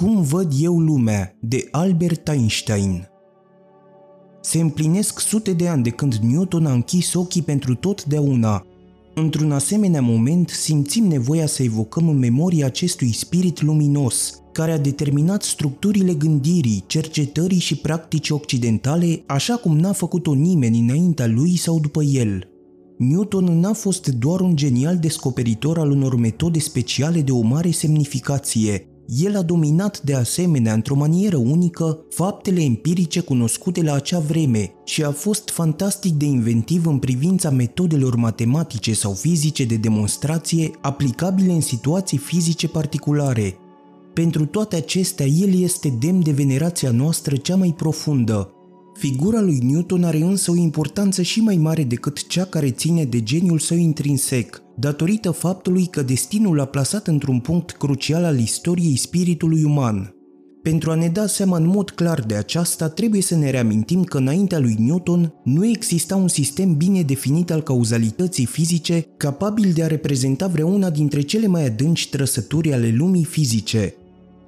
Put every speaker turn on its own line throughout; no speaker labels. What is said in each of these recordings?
Cum văd eu lumea de Albert Einstein Se împlinesc sute de ani de când Newton a închis ochii pentru totdeauna. Într-un asemenea moment simțim nevoia să evocăm în memoria acestui spirit luminos, care a determinat structurile gândirii, cercetării și practici occidentale așa cum n-a făcut-o nimeni înaintea lui sau după el. Newton n-a fost doar un genial descoperitor al unor metode speciale de o mare semnificație, el a dominat de asemenea într-o manieră unică faptele empirice cunoscute la acea vreme și a fost fantastic de inventiv în privința metodelor matematice sau fizice de demonstrație aplicabile în situații fizice particulare. Pentru toate acestea, el este demn de venerația noastră cea mai profundă, Figura lui Newton are însă o importanță și mai mare decât cea care ține de geniul său intrinsec, datorită faptului că destinul l-a plasat într-un punct crucial al istoriei spiritului uman. Pentru a ne da seama în mod clar de aceasta, trebuie să ne reamintim că înaintea lui Newton nu exista un sistem bine definit al cauzalității fizice capabil de a reprezenta vreuna dintre cele mai adânci trăsături ale lumii fizice,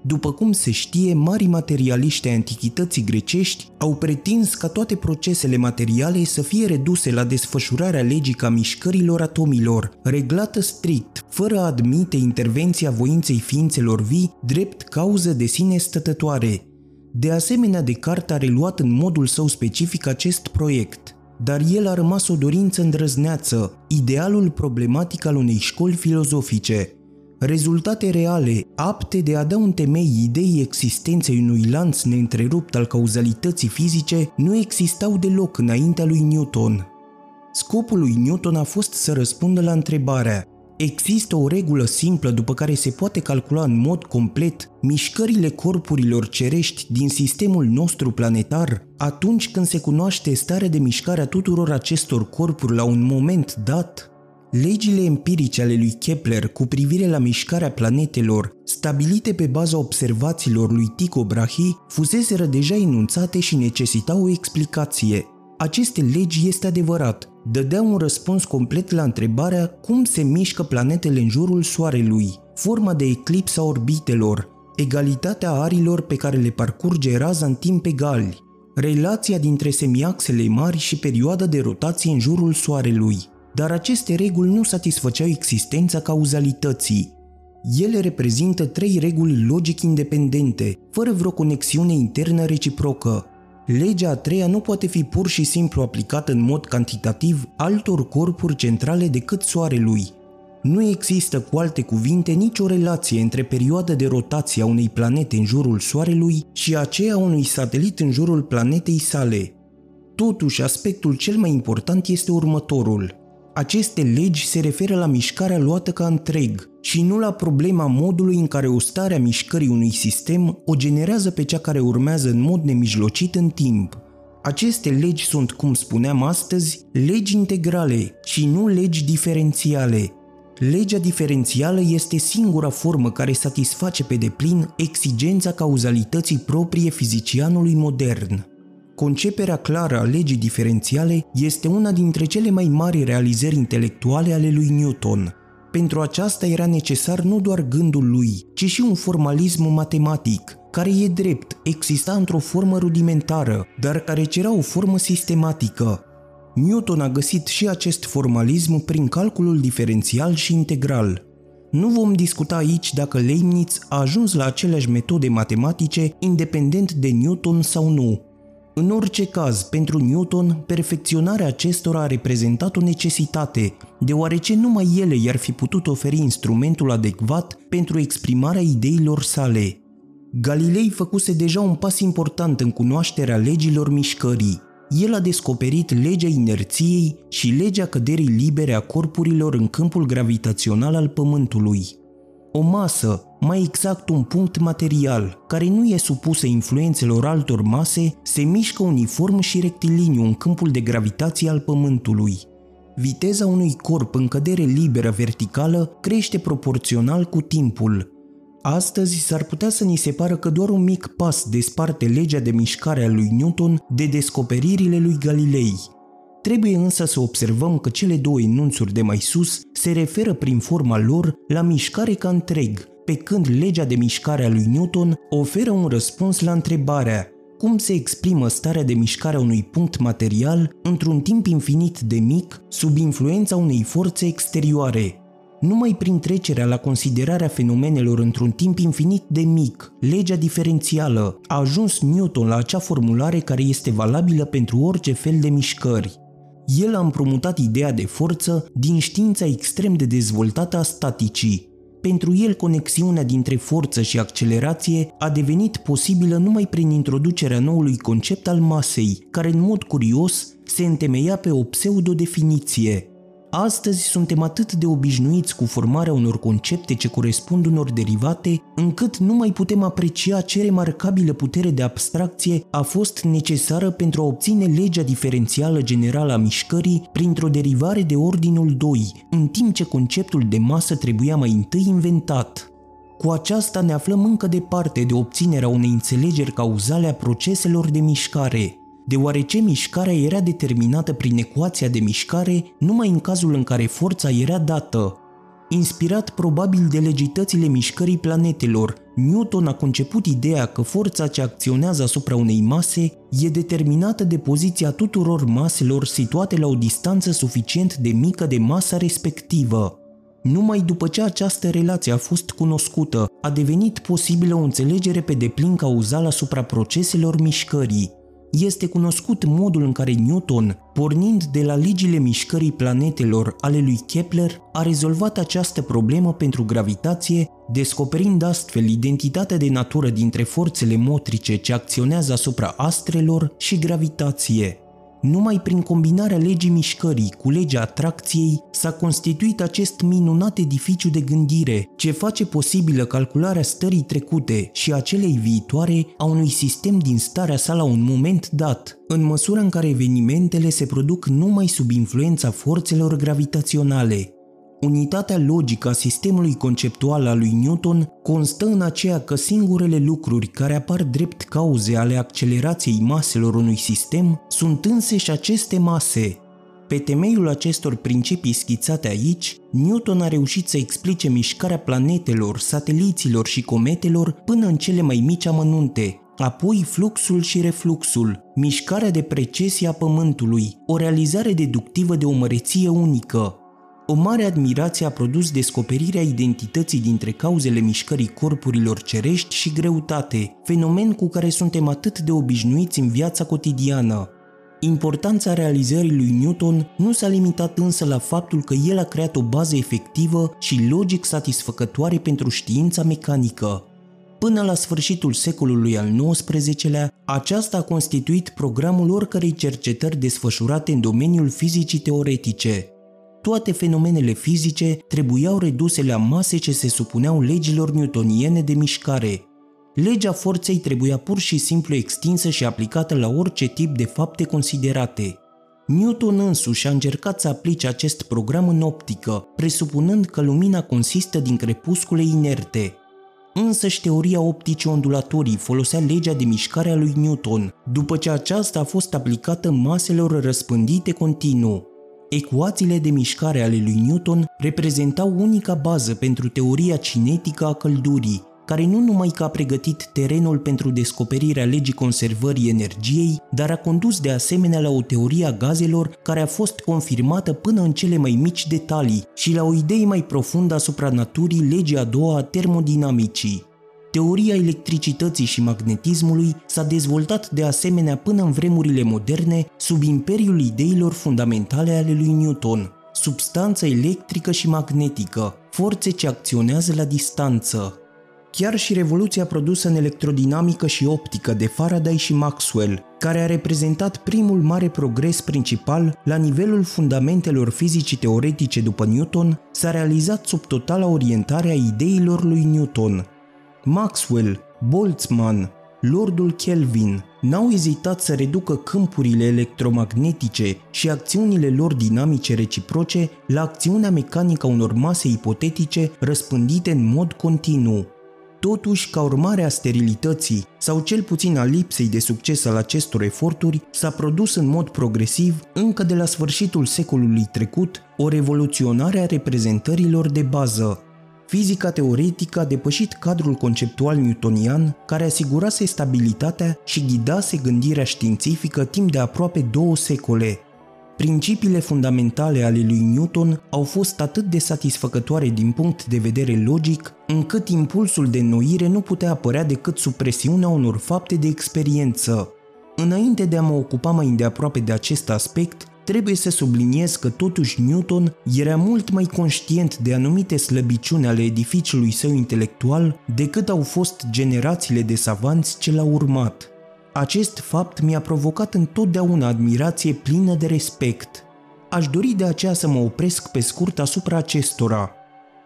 după cum se știe, mari materialiști ai antichității grecești au pretins ca toate procesele materiale să fie reduse la desfășurarea legică a mișcărilor atomilor, reglată strict, fără a admite intervenția voinței ființelor vii drept cauză de sine stătătoare. De asemenea, Descartes a reluat în modul său specific acest proiect, dar el a rămas o dorință îndrăzneață, idealul problematic al unei școli filozofice – rezultate reale, apte de a da un temei ideii existenței unui lanț neîntrerupt al cauzalității fizice, nu existau deloc înaintea lui Newton. Scopul lui Newton a fost să răspundă la întrebarea Există o regulă simplă după care se poate calcula în mod complet mișcările corpurilor cerești din sistemul nostru planetar atunci când se cunoaște starea de mișcare a tuturor acestor corpuri la un moment dat? Legile empirice ale lui Kepler cu privire la mișcarea planetelor, stabilite pe baza observațiilor lui Tycho Brahe, fuseseră deja enunțate și necesitau o explicație. Aceste legi, este adevărat, dădeau un răspuns complet la întrebarea cum se mișcă planetele în jurul Soarelui, forma de eclips a orbitelor, egalitatea arilor pe care le parcurge raza în timp egal, relația dintre semiaxele mari și perioada de rotație în jurul Soarelui, dar aceste reguli nu satisfăceau existența cauzalității. Ele reprezintă trei reguli logic independente, fără vreo conexiune internă reciprocă. Legea a treia nu poate fi pur și simplu aplicată în mod cantitativ altor corpuri centrale decât Soarelui. Nu există, cu alte cuvinte, nicio relație între perioada de rotație a unei planete în jurul Soarelui și aceea unui satelit în jurul planetei sale. Totuși, aspectul cel mai important este următorul – aceste legi se referă la mișcarea luată ca întreg și nu la problema modului în care o stare a mișcării unui sistem o generează pe cea care urmează în mod nemijlocit în timp. Aceste legi sunt, cum spuneam astăzi, legi integrale și nu legi diferențiale. Legea diferențială este singura formă care satisface pe deplin exigența cauzalității proprie fizicianului modern. Conceperea clară a legii diferențiale este una dintre cele mai mari realizări intelectuale ale lui Newton. Pentru aceasta era necesar nu doar gândul lui, ci și un formalism matematic, care e drept, exista într-o formă rudimentară, dar care cerea o formă sistematică. Newton a găsit și acest formalism prin calculul diferențial și integral. Nu vom discuta aici dacă Leibniz a ajuns la aceleași metode matematice independent de Newton sau nu, în orice caz, pentru Newton, perfecționarea acestora a reprezentat o necesitate, deoarece numai ele i-ar fi putut oferi instrumentul adecvat pentru exprimarea ideilor sale. Galilei făcuse deja un pas important în cunoașterea legilor mișcării. El a descoperit legea inerției și legea căderii libere a corpurilor în câmpul gravitațional al Pământului. O masă, mai exact un punct material, care nu e supusă influențelor altor mase, se mișcă uniform și rectiliniu în câmpul de gravitație al Pământului. Viteza unui corp în cădere liberă verticală crește proporțional cu timpul. Astăzi s-ar putea să ni se pară că doar un mic pas desparte legea de mișcare a lui Newton de descoperirile lui Galilei, Trebuie însă să observăm că cele două enunțuri de mai sus se referă prin forma lor la mișcare ca întreg, pe când legea de mișcare a lui Newton oferă un răspuns la întrebarea cum se exprimă starea de mișcare a unui punct material într-un timp infinit de mic sub influența unei forțe exterioare. Numai prin trecerea la considerarea fenomenelor într-un timp infinit de mic, legea diferențială, a ajuns Newton la acea formulare care este valabilă pentru orice fel de mișcări. El a împrumutat ideea de forță din știința extrem de dezvoltată a staticii. Pentru el, conexiunea dintre forță și accelerație a devenit posibilă numai prin introducerea noului concept al masei, care în mod curios se întemeia pe o pseudo-definiție – Astăzi suntem atât de obișnuiți cu formarea unor concepte ce corespund unor derivate, încât nu mai putem aprecia ce remarcabilă putere de abstracție a fost necesară pentru a obține legea diferențială generală a mișcării printr-o derivare de ordinul 2, în timp ce conceptul de masă trebuia mai întâi inventat. Cu aceasta ne aflăm încă departe de obținerea unei înțelegeri cauzale a proceselor de mișcare, deoarece mișcarea era determinată prin ecuația de mișcare numai în cazul în care forța era dată. Inspirat probabil de legitățile mișcării planetelor, Newton a conceput ideea că forța ce acționează asupra unei mase e determinată de poziția tuturor maselor situate la o distanță suficient de mică de masa respectivă. Numai după ce această relație a fost cunoscută, a devenit posibilă o înțelegere pe deplin cauzală asupra proceselor mișcării este cunoscut modul în care Newton, pornind de la legile mișcării planetelor ale lui Kepler, a rezolvat această problemă pentru gravitație, descoperind astfel identitatea de natură dintre forțele motrice ce acționează asupra astrelor și gravitație. Numai prin combinarea legii mișcării cu legea atracției s-a constituit acest minunat edificiu de gândire ce face posibilă calcularea stării trecute și a celei viitoare a unui sistem din starea sa la un moment dat, în măsura în care evenimentele se produc numai sub influența forțelor gravitaționale. Unitatea logică a sistemului conceptual al lui Newton constă în aceea că singurele lucruri care apar drept cauze ale accelerației maselor unui sistem sunt înseși aceste mase. Pe temeiul acestor principii schițate aici, Newton a reușit să explice mișcarea planetelor, sateliților și cometelor până în cele mai mici amănunte, apoi fluxul și refluxul, mișcarea de precesie a Pământului, o realizare deductivă de o măreție unică, o mare admirație a produs descoperirea identității dintre cauzele mișcării corpurilor cerești și greutate, fenomen cu care suntem atât de obișnuiți în viața cotidiană. Importanța realizării lui Newton nu s-a limitat însă la faptul că el a creat o bază efectivă și logic satisfăcătoare pentru știința mecanică. Până la sfârșitul secolului al XIX-lea, aceasta a constituit programul oricărei cercetări desfășurate în domeniul fizicii teoretice, toate fenomenele fizice trebuiau reduse la mase ce se supuneau legilor newtoniene de mișcare. Legea forței trebuia pur și simplu extinsă și aplicată la orice tip de fapte considerate. Newton însuși a încercat să aplice acest program în optică, presupunând că lumina consistă din crepuscule inerte. Însăși teoria opticii ondulatorii folosea legea de mișcare a lui Newton, după ce aceasta a fost aplicată maselor răspândite continuu. Ecuațiile de mișcare ale lui Newton reprezentau unica bază pentru teoria cinetică a căldurii, care nu numai că a pregătit terenul pentru descoperirea legii conservării energiei, dar a condus de asemenea la o teorie a gazelor care a fost confirmată până în cele mai mici detalii și la o idee mai profundă asupra naturii legii a doua a termodinamicii. Teoria electricității și magnetismului s-a dezvoltat de asemenea până în vremurile moderne sub imperiul ideilor fundamentale ale lui Newton, substanță electrică și magnetică, forțe ce acționează la distanță. Chiar și revoluția produsă în electrodinamică și optică de Faraday și Maxwell, care a reprezentat primul mare progres principal la nivelul fundamentelor fizicii teoretice după Newton, s-a realizat sub totala orientare a ideilor lui Newton, Maxwell, Boltzmann, Lordul Kelvin n-au ezitat să reducă câmpurile electromagnetice și acțiunile lor dinamice reciproce la acțiunea mecanică a unor mase ipotetice răspândite în mod continuu. Totuși, ca urmare a sterilității sau cel puțin a lipsei de succes al acestor eforturi, s-a produs în mod progresiv, încă de la sfârșitul secolului trecut, o revoluționare a reprezentărilor de bază, Fizica teoretică a depășit cadrul conceptual newtonian care asigurase stabilitatea și ghidase gândirea științifică timp de aproape două secole. Principiile fundamentale ale lui Newton au fost atât de satisfăcătoare din punct de vedere logic, încât impulsul de înnoire nu putea apărea decât sub presiunea unor fapte de experiență. Înainte de a mă ocupa mai îndeaproape de acest aspect, Trebuie să subliniez că totuși Newton era mult mai conștient de anumite slăbiciuni ale edificiului său intelectual decât au fost generațiile de savanți ce l-au urmat. Acest fapt mi-a provocat întotdeauna admirație plină de respect. Aș dori de aceea să mă opresc pe scurt asupra acestora –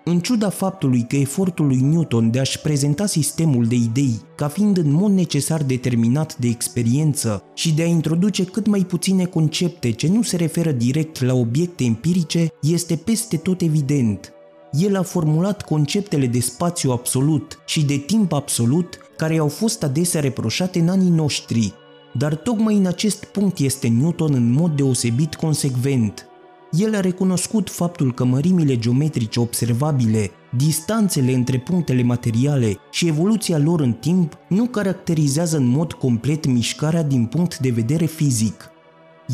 în ciuda faptului că efortul lui Newton de a-și prezenta sistemul de idei ca fiind în mod necesar determinat de experiență și de a introduce cât mai puține concepte ce nu se referă direct la obiecte empirice, este peste tot evident. El a formulat conceptele de spațiu absolut și de timp absolut care au fost adesea reproșate în anii noștri, dar tocmai în acest punct este Newton în mod deosebit consecvent – el a recunoscut faptul că mărimile geometrice observabile, distanțele între punctele materiale și evoluția lor în timp nu caracterizează în mod complet mișcarea din punct de vedere fizic.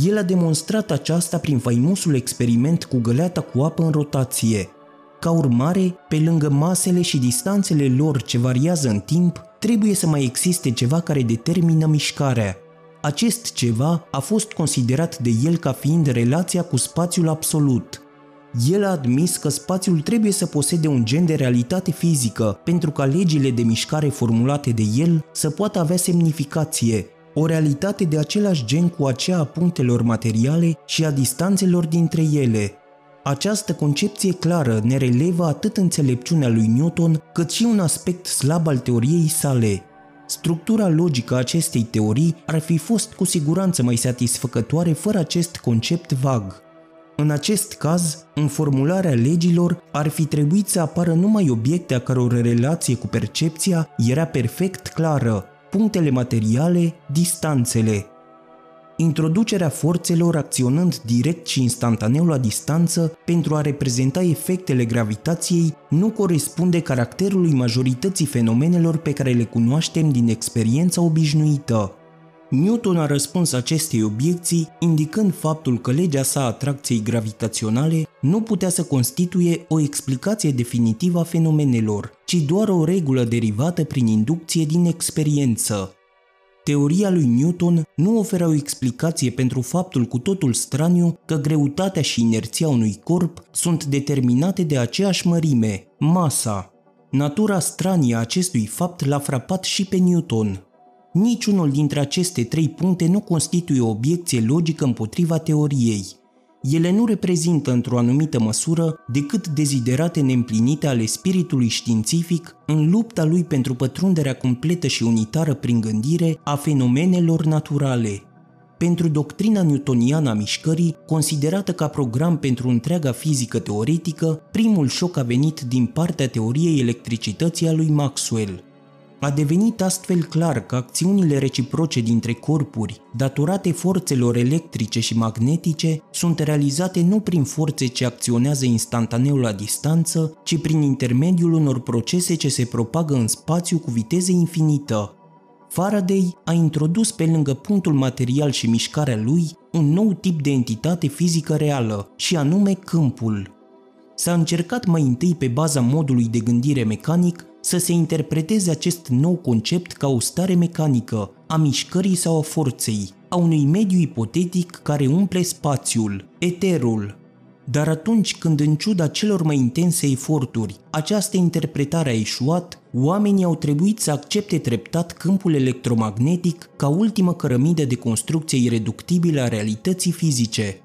El a demonstrat aceasta prin faimosul experiment cu găleata cu apă în rotație. Ca urmare, pe lângă masele și distanțele lor ce variază în timp, trebuie să mai existe ceva care determină mișcarea – acest ceva a fost considerat de el ca fiind relația cu spațiul absolut. El a admis că spațiul trebuie să posede un gen de realitate fizică pentru ca legile de mișcare formulate de el să poată avea semnificație, o realitate de același gen cu aceea a punctelor materiale și a distanțelor dintre ele. Această concepție clară ne relevă atât înțelepciunea lui Newton, cât și un aspect slab al teoriei sale – Structura logică a acestei teorii ar fi fost cu siguranță mai satisfăcătoare fără acest concept vag. În acest caz, în formularea legilor ar fi trebuit să apară numai obiecte a căror relație cu percepția era perfect clară, punctele materiale, distanțele, introducerea forțelor acționând direct și instantaneu la distanță pentru a reprezenta efectele gravitației nu corespunde caracterului majorității fenomenelor pe care le cunoaștem din experiența obișnuită. Newton a răspuns acestei obiecții indicând faptul că legea sa atracției gravitaționale nu putea să constituie o explicație definitivă a fenomenelor, ci doar o regulă derivată prin inducție din experiență. Teoria lui Newton nu oferă o explicație pentru faptul cu totul straniu că greutatea și inerția unui corp sunt determinate de aceeași mărime, masa. Natura stranie a acestui fapt l-a frapat și pe Newton. Niciunul dintre aceste trei puncte nu constituie o obiecție logică împotriva teoriei – ele nu reprezintă într-o anumită măsură decât deziderate neîmplinite ale spiritului științific în lupta lui pentru pătrunderea completă și unitară prin gândire a fenomenelor naturale. Pentru doctrina newtoniană a mișcării, considerată ca program pentru întreaga fizică teoretică, primul șoc a venit din partea teoriei electricității a lui Maxwell – a devenit astfel clar că acțiunile reciproce dintre corpuri, datorate forțelor electrice și magnetice, sunt realizate nu prin forțe ce acționează instantaneu la distanță, ci prin intermediul unor procese ce se propagă în spațiu cu viteză infinită. Faraday a introdus pe lângă punctul material și mișcarea lui un nou tip de entitate fizică reală, și anume câmpul. S-a încercat mai întâi pe baza modului de gândire mecanic să se interpreteze acest nou concept ca o stare mecanică, a mișcării sau a forței, a unui mediu ipotetic care umple spațiul, eterul. Dar atunci când, în ciuda celor mai intense eforturi, această interpretare a eșuat, oamenii au trebuit să accepte treptat câmpul electromagnetic ca ultimă cărămidă de construcție ireductibilă a realității fizice,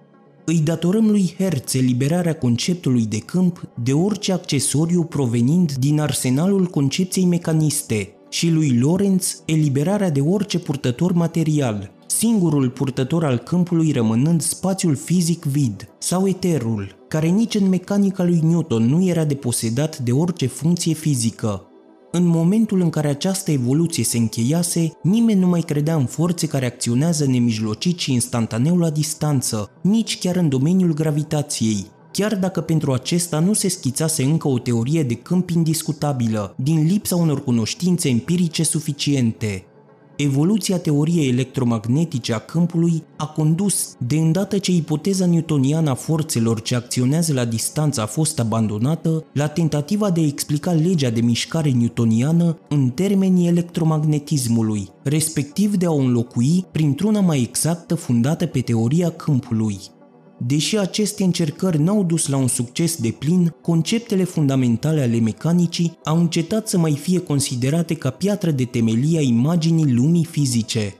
îi datorăm lui Hertz eliberarea conceptului de câmp de orice accesoriu provenind din arsenalul concepției mecaniste și lui Lorentz eliberarea de orice purtător material, singurul purtător al câmpului rămânând spațiul fizic vid sau eterul, care nici în mecanica lui Newton nu era deposedat de orice funcție fizică, în momentul în care această evoluție se încheiase, nimeni nu mai credea în forțe care acționează nemijlocit și instantaneu la distanță, nici chiar în domeniul gravitației. chiar dacă pentru acesta nu se schițase încă o teorie de câmp indiscutabilă, din lipsa unor cunoștințe empirice suficiente. Evoluția teoriei electromagnetice a câmpului a condus, de îndată ce ipoteza newtoniană a forțelor ce acționează la distanță a fost abandonată, la tentativa de a explica legea de mișcare newtoniană în termenii electromagnetismului, respectiv de a o înlocui printr-una mai exactă fundată pe teoria câmpului. Deși aceste încercări n-au dus la un succes de plin, conceptele fundamentale ale mecanicii au încetat să mai fie considerate ca piatră de temelie a imaginii lumii fizice.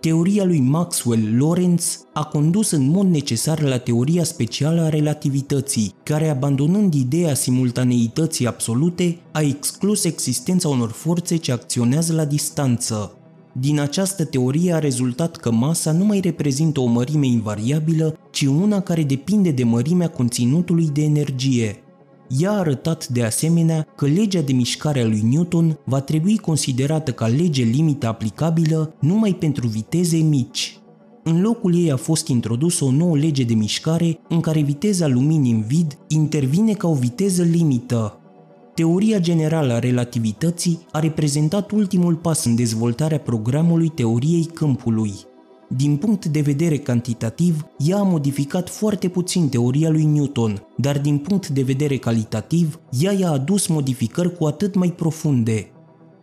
Teoria lui Maxwell-Lorentz a condus în mod necesar la teoria specială a relativității, care abandonând ideea simultaneității absolute, a exclus existența unor forțe ce acționează la distanță. Din această teorie a rezultat că masa nu mai reprezintă o mărime invariabilă, ci una care depinde de mărimea conținutului de energie. Ea a arătat de asemenea că legea de mișcare a lui Newton va trebui considerată ca lege limită aplicabilă numai pentru viteze mici. În locul ei a fost introdusă o nouă lege de mișcare în care viteza luminii în vid intervine ca o viteză limită, Teoria generală a relativității a reprezentat ultimul pas în dezvoltarea programului teoriei câmpului. Din punct de vedere cantitativ, ea a modificat foarte puțin teoria lui Newton, dar din punct de vedere calitativ, ea i-a adus modificări cu atât mai profunde.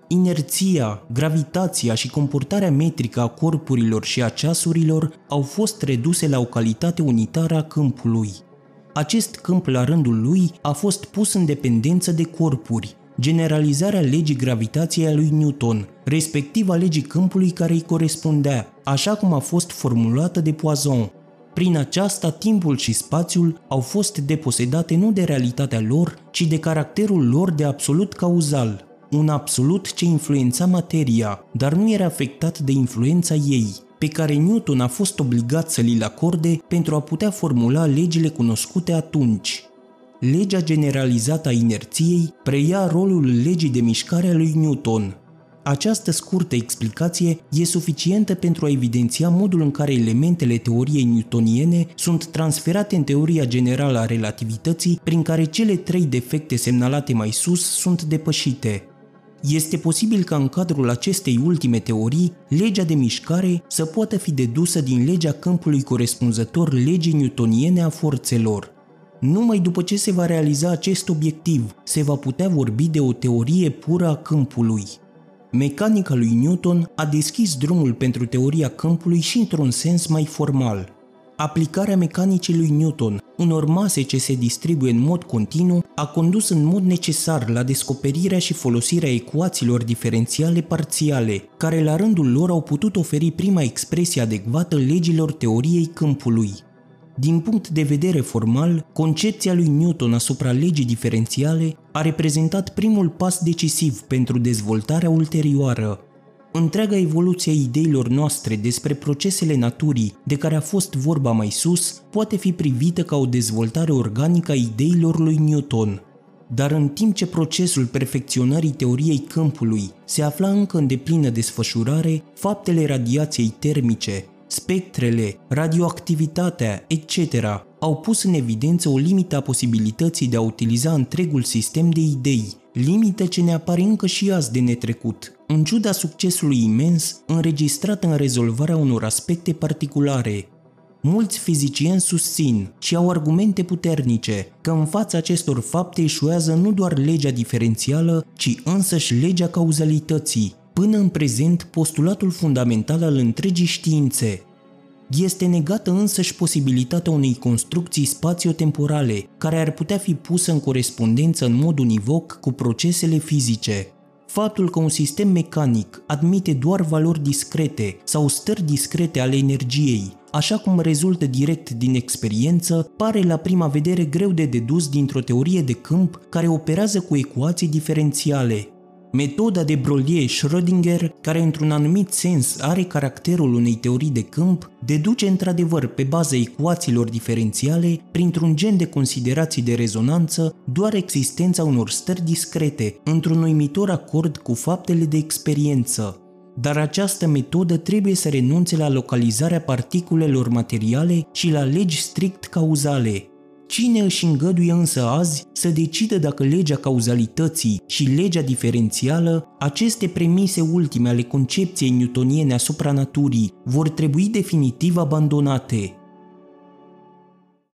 Inerția, gravitația și comportarea metrică a corpurilor și a ceasurilor au fost reduse la o calitate unitară a câmpului. Acest câmp la rândul lui a fost pus în dependență de corpuri, generalizarea legii gravitației a lui Newton, respectiv a legii câmpului care îi corespundea, așa cum a fost formulată de Poisson. Prin aceasta, timpul și spațiul au fost deposedate nu de realitatea lor, ci de caracterul lor de absolut cauzal, un absolut ce influența materia, dar nu era afectat de influența ei pe care Newton a fost obligat să li-l acorde pentru a putea formula legile cunoscute atunci. Legea generalizată a inerției preia rolul legii de mișcare a lui Newton. Această scurtă explicație e suficientă pentru a evidenția modul în care elementele teoriei newtoniene sunt transferate în teoria generală a relativității, prin care cele trei defecte semnalate mai sus sunt depășite – este posibil ca în cadrul acestei ultime teorii, legea de mișcare să poată fi dedusă din legea câmpului corespunzător legii newtoniene a forțelor. Numai după ce se va realiza acest obiectiv, se va putea vorbi de o teorie pură a câmpului. Mecanica lui Newton a deschis drumul pentru teoria câmpului și într-un sens mai formal. Aplicarea mecanicii lui Newton unor mase ce se distribuie în mod continuu a condus în mod necesar la descoperirea și folosirea ecuațiilor diferențiale parțiale, care la rândul lor au putut oferi prima expresie adecvată legilor teoriei câmpului. Din punct de vedere formal, concepția lui Newton asupra legii diferențiale a reprezentat primul pas decisiv pentru dezvoltarea ulterioară Întreaga evoluție a ideilor noastre despre procesele naturii de care a fost vorba mai sus poate fi privită ca o dezvoltare organică a ideilor lui Newton. Dar în timp ce procesul perfecționării teoriei câmpului se afla încă în deplină desfășurare, faptele radiației termice, spectrele, radioactivitatea, etc. au pus în evidență o limită a posibilității de a utiliza întregul sistem de idei, limite ce ne apare încă și azi de netrecut, în ciuda succesului imens înregistrat în rezolvarea unor aspecte particulare. Mulți fizicieni susțin și au argumente puternice că în fața acestor fapte eșuează nu doar legea diferențială, ci însăși legea cauzalității, până în prezent postulatul fundamental al întregii științe, este negată însăși posibilitatea unei construcții spațiotemporale care ar putea fi pusă în corespondență în mod univoc cu procesele fizice. Faptul că un sistem mecanic admite doar valori discrete sau stări discrete ale energiei, așa cum rezultă direct din experiență, pare la prima vedere greu de dedus dintr-o teorie de câmp care operează cu ecuații diferențiale, Metoda de Broglie-Schrödinger, care într-un anumit sens are caracterul unei teorii de câmp, deduce într-adevăr pe baza ecuațiilor diferențiale, printr-un gen de considerații de rezonanță, doar existența unor stări discrete, într-un uimitor acord cu faptele de experiență. Dar această metodă trebuie să renunțe la localizarea particulelor materiale și la legi strict cauzale, Cine își îngăduie însă azi să decidă dacă legea cauzalității și legea diferențială, aceste premise ultime ale concepției newtoniene asupra naturii, vor trebui definitiv abandonate